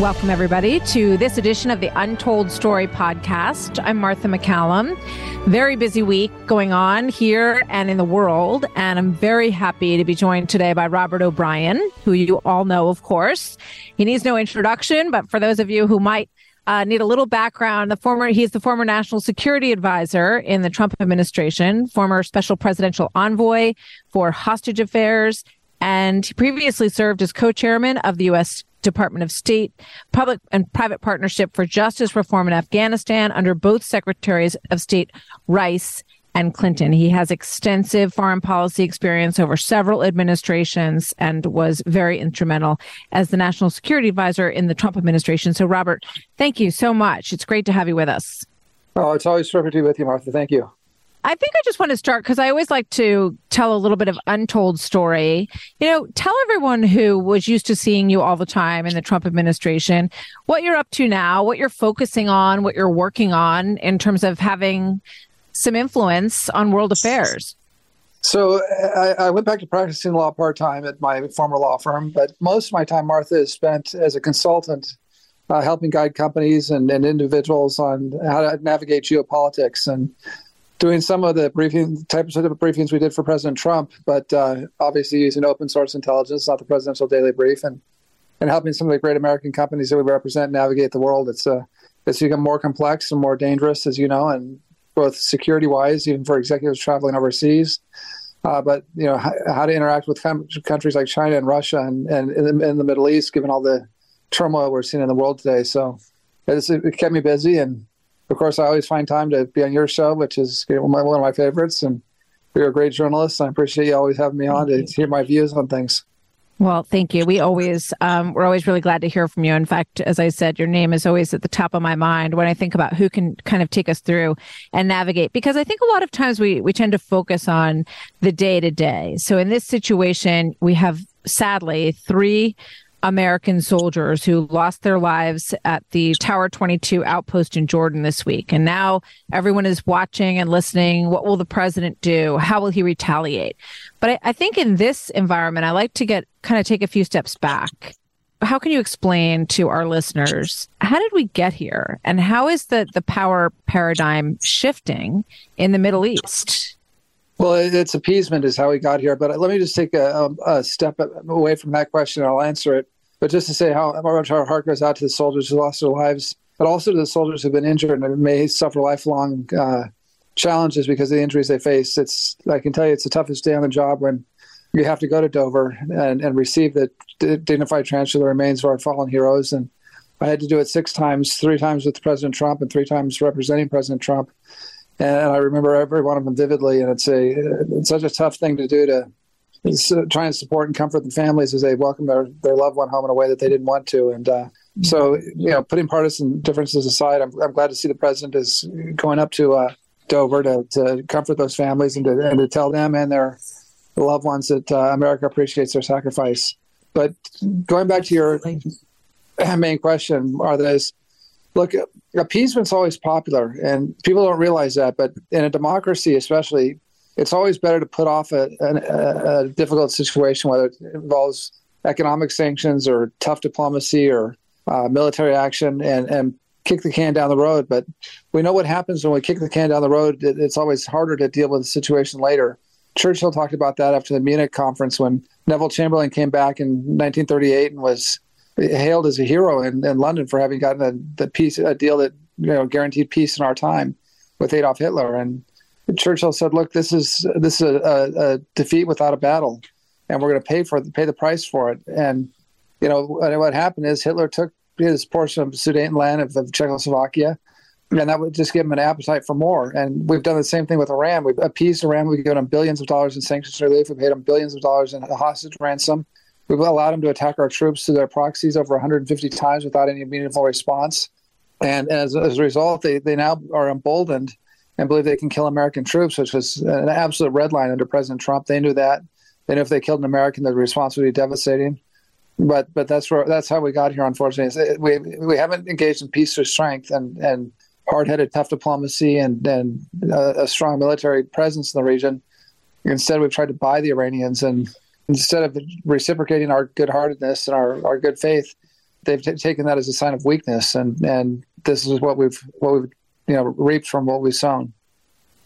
Welcome, everybody, to this edition of the Untold Story podcast. I'm Martha MacCallum. Very busy week going on here and in the world. And I'm very happy to be joined today by Robert O'Brien, who you all know, of course. He needs no introduction, but for those of you who might uh, need a little background. The former, he's the former national security advisor in the Trump administration, former special presidential envoy for hostage affairs, and he previously served as co-chairman of the U.S. Department of State Public and Private Partnership for Justice Reform in Afghanistan under both Secretaries of State Rice and Clinton. He has extensive foreign policy experience over several administrations and was very instrumental as the national security advisor in the Trump administration. So, Robert, thank you so much. It's great to have you with us. Oh, it's always terrific to be with you, Martha. Thank you. I think I just want to start because I always like to tell a little bit of untold story. You know, tell everyone who was used to seeing you all the time in the Trump administration what you're up to now, what you're focusing on, what you're working on in terms of having some influence on world affairs. So I, I went back to practicing law part time at my former law firm, but most of my time, Martha, is spent as a consultant, uh, helping guide companies and, and individuals on how to navigate geopolitics and doing some of the briefing types of briefings we did for President Trump, but uh, obviously using open source intelligence, not the presidential daily brief, and and helping some of the great American companies that we represent navigate the world. It's uh, it's become more complex and more dangerous, as you know, and both security wise, even for executives traveling overseas. Uh, but you know how, how, to interact with com- countries like China and Russia and, and in, the, in the Middle East, given all the turmoil we're seeing in the world today. So it's, it kept me busy, and of course, I always find time to be on your show, which is one of my favorites. And you're a great journalist. I appreciate you always having me on to hear my views on things. Well, thank you. We always, um, we're always really glad to hear from you. In fact, as I said, your name is always at the top of my mind when I think about who can kind of take us through and navigate. Because I think a lot of times we we tend to focus on the day to day. So in this situation, we have sadly three American soldiers who lost their lives at the Tower 22 outpost in Jordan this week. And now everyone is watching and listening. What will the president do? How will he retaliate? But I, I think in this environment, I like to get kind of take a few steps back. How can you explain to our listeners how did we get here and how is the, the power paradigm shifting in the Middle East? Well, it's appeasement is how we got here. But let me just take a, a, step away from that question. I'll answer it. But just to say how our heart goes out to the soldiers who lost their lives, but also to the soldiers who've been injured and may suffer lifelong uh, challenges because of the injuries they face. It's I can tell you, it's the toughest day on the job when you have to go to Dover and, and receive the dignified transfer of the remains of our fallen heroes. And I had to do it six times, three times with President Trump and three times representing President Trump. And I remember every one of them vividly. And it's a it's such a tough thing to do to trying to support and comfort the families as they welcome their, their loved one home in a way that they didn't want to. And uh, so, you know, putting partisan differences aside, I'm, I'm glad to see the president is going up to uh, Dover to, to comfort those families and to, and to tell them and their loved ones that uh, America appreciates their sacrifice. But going back to your main question, are those look appeasement's always popular and people don't realize that but in a democracy especially it's always better to put off a, a, a, difficult situation, whether it involves economic sanctions or tough diplomacy or uh, military action, and, and kick the can down the road. But we know what happens when we kick the can down the road. It, it's always harder to deal with the situation later. Churchill talked about that after the Munich conference when Neville Chamberlain came back in 1938 and was hailed as a hero in, in London for having gotten a, the peace a deal that you know guaranteed peace in our time with Adolf Hitler and Churchill said, "Look, this is this is a, a, defeat without a battle, and we're going to pay for it, pay the price for it." And you know what happened is Hitler took his portion of Sudetenland of, of Czechoslovakia, and that would just give him an appetite for more. And we've done the same thing with Iran. We've appeased Iran. We've given them billions of dollars in sanctions relief. We've paid them billions of dollars in hostage ransom. We've allowed them to attack our troops through their proxies over 150 times without any meaningful response. And as, as a result, they, they now are emboldened and believe they can kill American troops, which was an absolute red line under President Trump. They knew that. They knew if they killed an American, the response would be devastating. But but that's where that's how we got here. Unfortunately, we we haven't engaged in peace or strength and and hard-headed, tough diplomacy and and a, a strong military presence in the region. Instead, we've tried to buy the Iranians, and instead of reciprocating our good-heartedness and our, our good faith, they've t- taken that as a sign of weakness. And and this is what we've what we've you know reaped from what we've sown.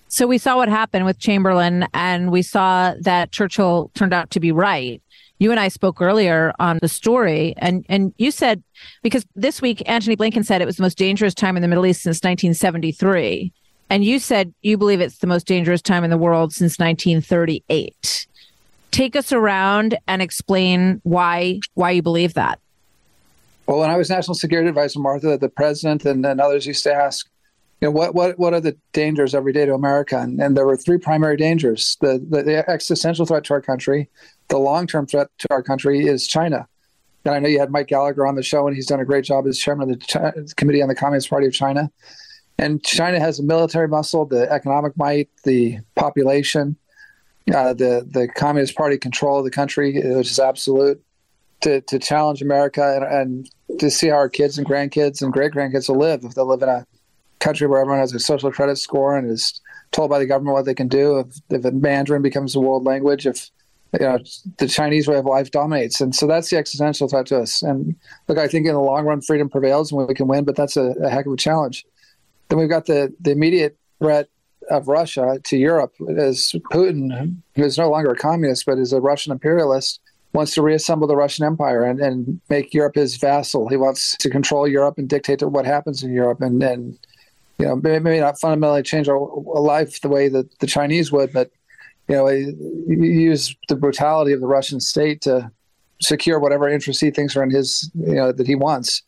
So we saw what happened with Chamberlain, and we saw that Churchill turned out to be right. You and I spoke earlier on the story, and and you said because this week Antony Blinken said it was the most dangerous time in the Middle East since 1973, and you said you believe it's the most dangerous time in the world since 1938. Take us around and explain why why you believe that. Well, when I was National Security Advisor, Martha, the president and, and others used to ask, you know, what, what, what are the dangers every day to America? And, and there were three primary dangers. The, the, the existential threat to our country, the long-term threat to our country is China. And I know you had Mike Gallagher on the show, and he's done a great job as chairman of the Committee on the Communist Party of China. And China has the military muscle, the economic might, the population, uh, the the Communist Party control of the country, which is absolute, to, to challenge America and, and to see how our kids and grandkids and great grandkids will live if they live in a country where everyone has a social credit score and is told by the government what they can do. If, if Mandarin becomes the world language, if you know the Chinese way of life dominates, and so that's the existential threat to us. And look, I think in the long run, freedom prevails and we can win, but that's a, a heck of a challenge. Then we've got the the immediate threat of Russia to Europe as Putin, who is no longer a communist but is a Russian imperialist, wants to reassemble the Russian Empire and, and make Europe his vassal. He wants to control Europe and dictate what happens in Europe and, and you know, maybe not fundamentally change our life the way that the Chinese would, but you know, use the brutality of the Russian state to secure whatever interests he thinks are in his, you know, that he wants.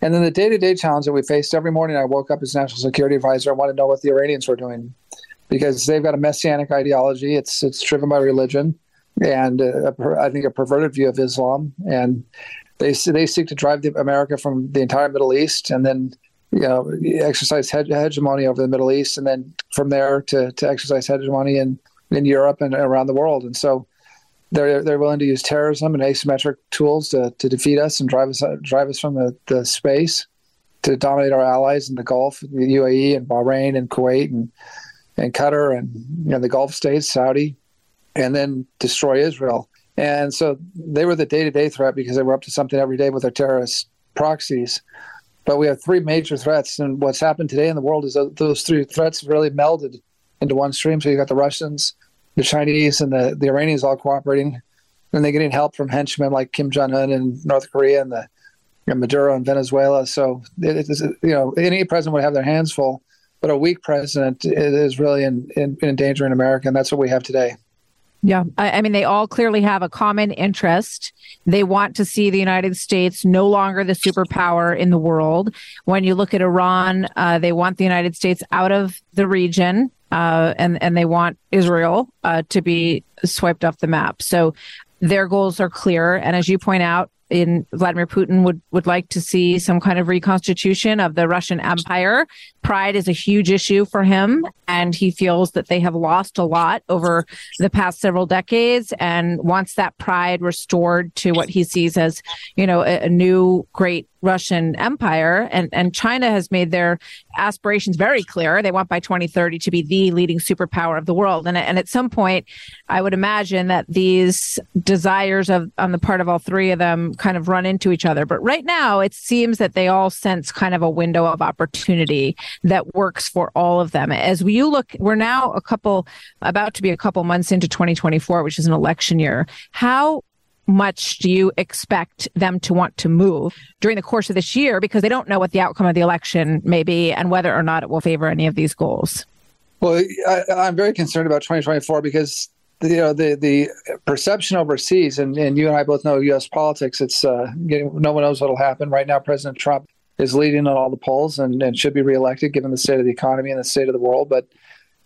And then the day-to-day challenge that we faced every morning, I woke up as national security advisor. I wanted to know what the Iranians were doing because they've got a messianic ideology. It's it's driven by religion and I think a perverted view of Islam, and they they seek to drive the, America from the entire Middle East, and then you know exercise hegemony over the Middle East, and then from there to, to exercise hegemony in in Europe and around the world. And so they're they're willing to use terrorism and asymmetric tools to, to defeat us and drive us drive us from the, the space to dominate our allies in the Gulf, the UAE and Bahrain and Kuwait and and Qatar and you know the Gulf states, Saudi, and then destroy Israel. And so they were the day to day threat because they were up to something every day with their terrorist proxies. But we have three major threats, and what's happened today in the world is that those three threats really melded into one stream. So you got the Russians, the Chinese, and the, the Iranians all cooperating, and they're getting help from henchmen like Kim Jong Un in North Korea and the know, Maduro in Venezuela. So you know any president would have their hands full, but a weak president is really in, in, in danger in America, and that's what we have today. Yeah. I, I, mean, they all clearly have a common interest. They want to see the United States no longer the superpower in the world. When you look at Iran, uh, they want the United States out of the region. Uh, and and they want Israel uh, to be swiped off the map. So their goals are clear, and as you point out, in Vladimir Putin would would like to see some kind of reconstitution of the Russian Empire. Pride is a huge issue for him, and he feels that they have lost a lot over the past several decades, and wants that pride restored to what he sees as, you know, a, a new great Russian empire. And, and China has made their aspirations very clear. They want by 2030 to be the leading superpower of the world. And, and at some point, I would imagine that these desires of on the part of all three of them kind of run into each other. But right now, it seems that they all sense kind of a window of opportunity that works for all of them. As you look, we're now a couple, about to be a couple months into 2024, which is an election year. How much do you expect them to want to move during the course of this year because they don't know what the outcome of the election may be and whether or not it will favor any of these goals? Well, I, am very concerned about 2024 because you know the the perception overseas, and, and you and I both know U.S. politics. It's uh, no one knows what'll happen right now. President Trump is leading in all the polls and, and should be reelected given the state of the economy and the state of the world, but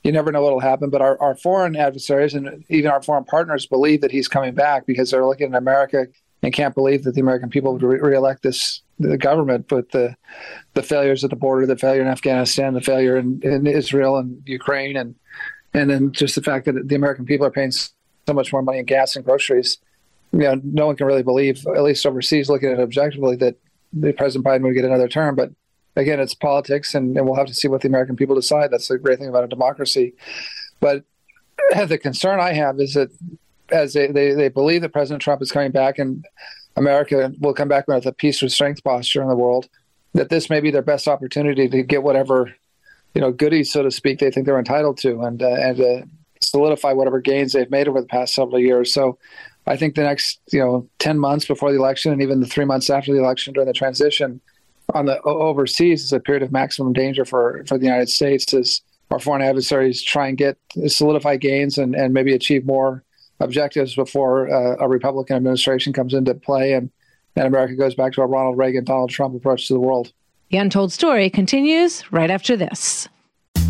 you never know what will happen. But our, our foreign adversaries and even our foreign partners believe that he's coming back because they're looking at America and can't believe that the American people would re- reelect this the government with the the failures at the border, the failure in Afghanistan, the failure in, in Israel and Ukraine, and and then just the fact that the American people are paying so much more money in gas and groceries. You know, no one can really believe, at least overseas, looking at it objectively, that the President Biden would get another term. But again, it's politics, and, and we'll have to see what the American people decide. That's the great thing about a democracy. But the concern I have is that as they, they, they believe that President Trump is coming back and America will come back with a peace with strength posture in the world, that this may be their best opportunity to get whatever, you know, goodies, so to speak, they think they're entitled to and, uh, and uh, solidify whatever gains they've made over the past several years. So I think the next, you know, 10 months before the election and even the three months after the election during the transition on the overseas is a period of maximum danger for, for the United States as our foreign adversaries try and get solidify gains and, and maybe achieve more objectives before uh, a Republican administration comes into play and, and America goes back to a Ronald Reagan, Donald Trump approach to the world. The Untold Story continues right after this.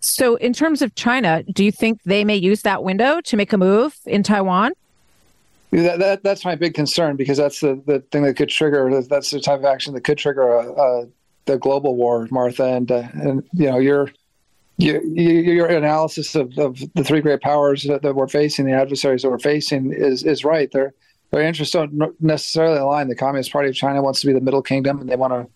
So, in terms of China, do you think they may use that window to make a move in Taiwan? That, that, that's my big concern because that's the, the thing that could trigger. That's the type of action that could trigger a, a, the global war, Martha. And uh, and you know your your, your analysis of, of the three great powers that, that, we're facing, the adversaries that we're facing, is is right. Their their interests don't necessarily align. The Communist Party of China wants to be the Middle Kingdom, and they want to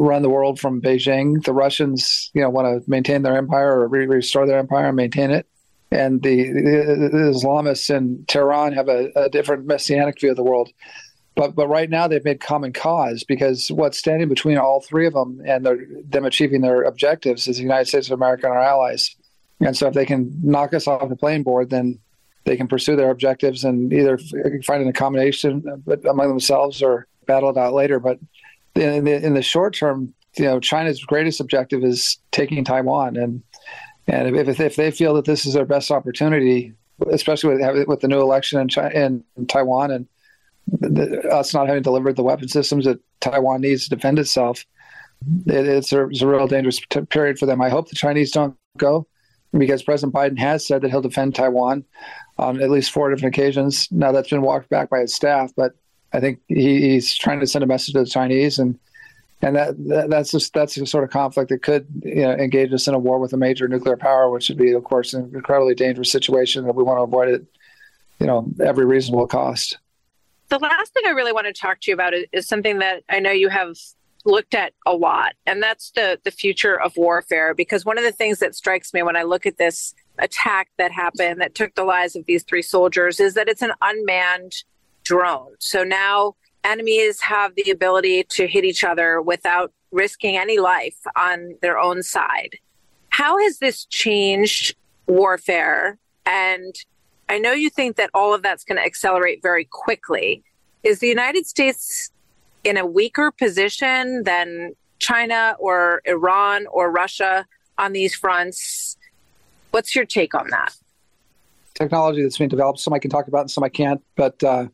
run the world from Beijing. The Russians, you know, want to maintain their empire or re- restore their empire and maintain it. And the, the, Islamists in Tehran have a, a, different messianic view of the world. But but right now they've made common cause because what's standing between all three of them and them achieving their objectives is the United States of America and our allies. And so if they can knock us off the playing board, then they can pursue their objectives and either find an accommodation uh, among themselves or battle it out later. But in the, in the short term, you know, China's greatest objective is taking Taiwan, and and if if they feel that this is their best opportunity, especially with with the new election in China, in Taiwan, and the, us not having delivered the weapon systems that Taiwan needs to defend itself, it, it's, a, it's a real dangerous t- period for them. I hope the Chinese don't go, because President Biden has said that he'll defend Taiwan on at least four different occasions. Now that's been walked back by his staff, but I think he, he's trying to send a message to the Chinese, and and that, that, that's just that's the sort of conflict that could you know, engage us in a war with a major nuclear power, which would be, of course, an incredibly dangerous situation that we want to avoid at you know every reasonable cost. The last thing I really want to talk to you about is, is something that I know you have looked at a lot, and that's the the future of warfare. Because one of the things that strikes me when I look at this attack that happened that took the lives of these three soldiers is that it's an unmanned drone. So now enemies have the ability to hit each other without risking any life on their own side. How has this changed warfare? And I know you think that all of that's going to accelerate very quickly. Is the United States in a weaker position than China or Iran or Russia on these fronts? What's your take on that? Technology that's being developed, some I can talk about and some I can't. But uh,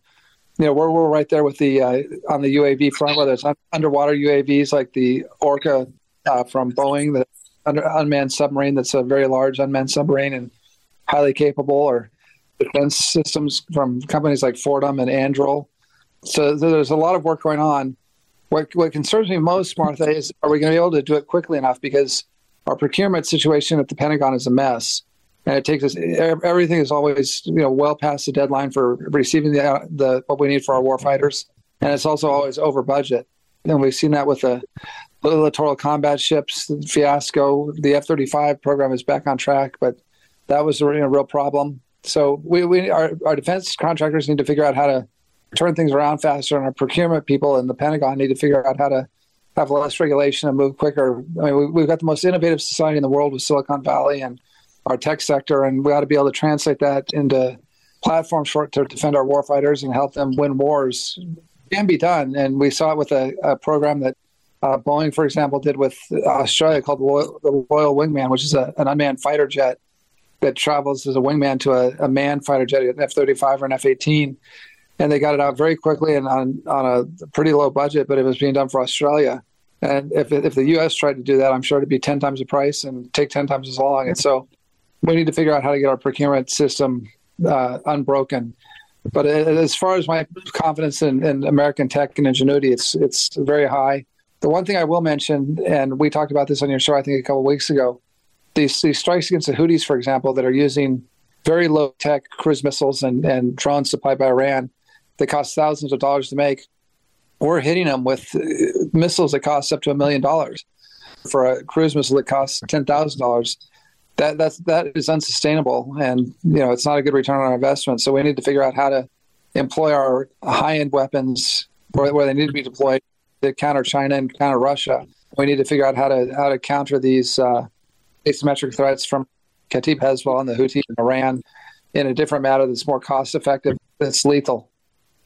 you know, we're, we're right there with the uh, on the UAV front, whether it's un- underwater UAVs like the Orca uh, from Boeing, the under, unmanned submarine that's a very large unmanned submarine and highly capable, or defense systems from companies like Fortem and Anduril. So there's a lot of work going on. What, what concerns me most, Martha, is are we going to be able to do it quickly enough? Because our procurement situation at the Pentagon is a mess and it takes us everything is always you know well past the deadline for receiving the uh, the what we need for our warfighters, and it's also always over budget. And we've seen that with the littoral combat ships fiasco. The F thirty five program is back on track, but that was a, real problem. So we, we our, our defense contractors need to figure out how to turn things around faster, and our procurement people in the Pentagon need to figure out how to have less regulation and move quicker. I mean, we, have got the most innovative society in the world with Silicon Valley and our tech sector, and we ought to be able to translate that into platforms for to defend our warfighters and help them win wars can be done, and we saw it with a, a program that uh, Boeing, for example, did with Australia called the Loyal Wingman, which is a, an unmanned fighter jet that travels as a wingman to a, a manned fighter jet, an F 35 or an F 18. And they got it out very quickly and on, on a pretty low budget, but it was being done for Australia. And if, if the U.S. tried to do that, I'm sure it'd be 10 times the price and take 10 times as long. And so we need to figure out how to get our procurement system uh, unbroken. But as far as my confidence in, in American tech and ingenuity, it's it's very high. The one thing I will mention, and we talked about this on your show, I think a couple weeks ago, these, these strikes against the Houthis, for example, that are using very low tech cruise missiles and, and drones supplied by Iran that cost thousands of dollars to make. We're hitting them with uh, missiles that cost up to a million dollars for a cruise missile that costs ten thousand dollars. That that's that is unsustainable, and you know it's not a good return on our investment. So we need to figure out how to employ our high end weapons where, where they need to be deployed to counter China and counter Russia. We need to figure out how to how to counter these uh, asymmetric threats from Kataib Hezbollah and the Houthis in Iran in a different manner that's more cost effective, that's lethal.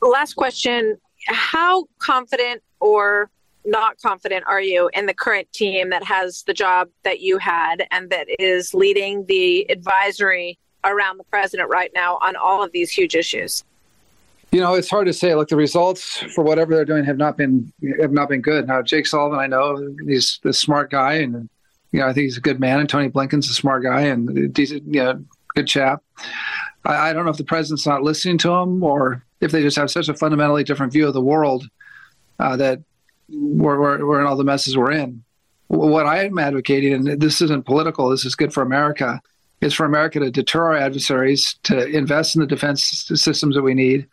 Last question How confident or not confident are you in the current team that has the job that you had and that is leading the advisory around the president right now on all of these huge issues? You know, it's hard to say. Like the results for whatever they're doing have not been have not been good. Now, Jake Sullivan, I know he's a smart guy, and you know, I think he's a good man, and Tony Blinken's a smart guy and decent, you know, good chap. I, I don't know if the president's not listening to him or if they just have such a fundamentally different view of the world uh, that we're, we're, we're in all the messes we're in. What I am advocating, and this isn't political, this is good for America, is for America to deter our adversaries, to invest in the defense systems that we need,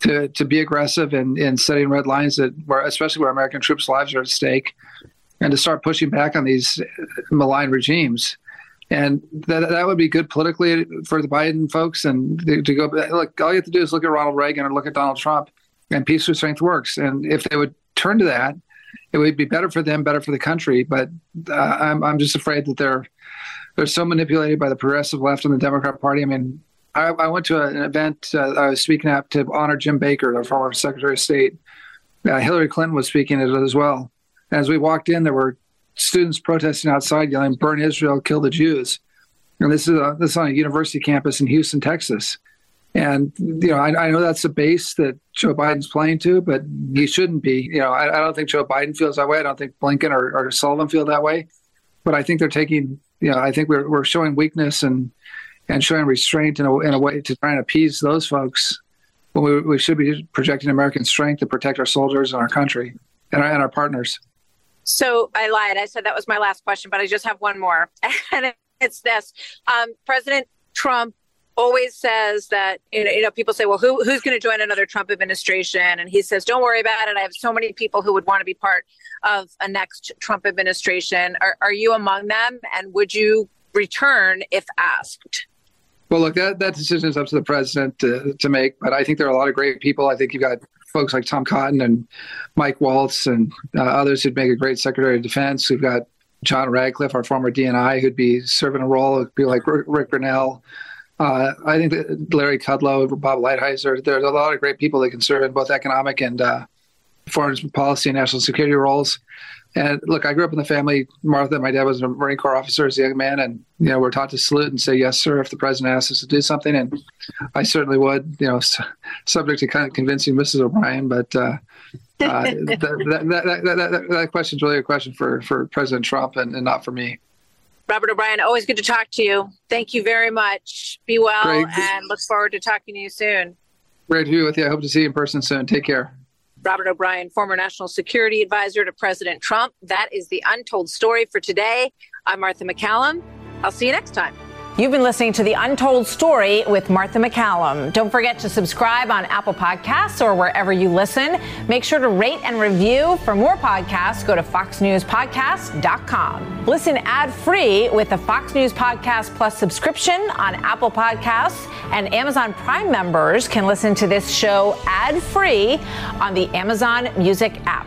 to, to be aggressive in, in setting red lines that where, especially where American troops' lives are at stake, and to start pushing back on these uh, malign regimes. And that, that would be good politically for the Biden folks. And to, to go, look, all you have to do is look at Ronald Reagan or look at Donald Trump, and peace through strength works. And if they would turn to that, it would be better for them, better for the country. But uh, I'm, I'm just afraid that they're they're so manipulated by the progressive left and the Democrat Party. I mean, I, I went to an event uh, I was speaking at to honor Jim Baker, the former Secretary of State. Uh, Hillary Clinton was speaking at it as well. As we walked in, there were students protesting outside, yelling "Burn Israel, kill the Jews." And this is a, this is on a university campus in Houston, Texas. And you know, I, I know that's the base that Joe Biden's playing to, but he shouldn't be. You know, I, I don't think Joe Biden feels that way. I don't think Blinken or, or Sullivan feel that way. But I think they're taking. You know, I think we're we're showing weakness and and showing restraint in a, in a way to try and appease those folks when we, we should be projecting American strength to protect our soldiers and our country and our, and our partners. So I lied. I said that was my last question, but I just have one more. And it's this um, President Trump always says that you know, people say well who, who's going to join another trump administration and he says don't worry about it i have so many people who would want to be part of a next trump administration are, are you among them and would you return if asked well look that, that decision is up to the president to, to make but i think there are a lot of great people i think you've got folks like Tom Cotton and Mike Waltz and uh, others who'd make a great Secretary of Defense. We've got John Ratcliffe, our former DNI, who'd be serving a role. Be like Rick Grenell. Uh, I think that Larry Kudlow, Bob Lighthizer, there's a lot of great people that can serve in both economic and uh, foreign policy and national security roles. And look, I grew up in the family. Martha, my dad was a Marine Corps officer as a young man, and you know we're taught to salute and say yes, sir, if the president asks us to do something, and I certainly would. You know, subject to kind of convincing Mrs. O'Brien, but uh, uh, that, that, that, that, that, question is really a question for for President Trump and, and not for me. Robert O'Brien, always good to talk to you. Thank you very much. Be well, Great. and look forward to talking to you soon. Great to be with you. I hope to see you in person soon. Take care. Robert O'Brien, former national security advisor to President Trump. That is the untold story for today. I'm Martha MacCallum. I'll see you next time. You've been listening to The Untold Story with Martha MacCallum. Don't forget to subscribe on Apple Podcasts or wherever you listen. Make sure to rate and review. For more podcasts, go to foxnewspodcast.com. Listen ad-free with the Fox News Podcast Plus subscription on Apple Podcasts, and Amazon Prime members can listen to this show ad-free on the Amazon Music app.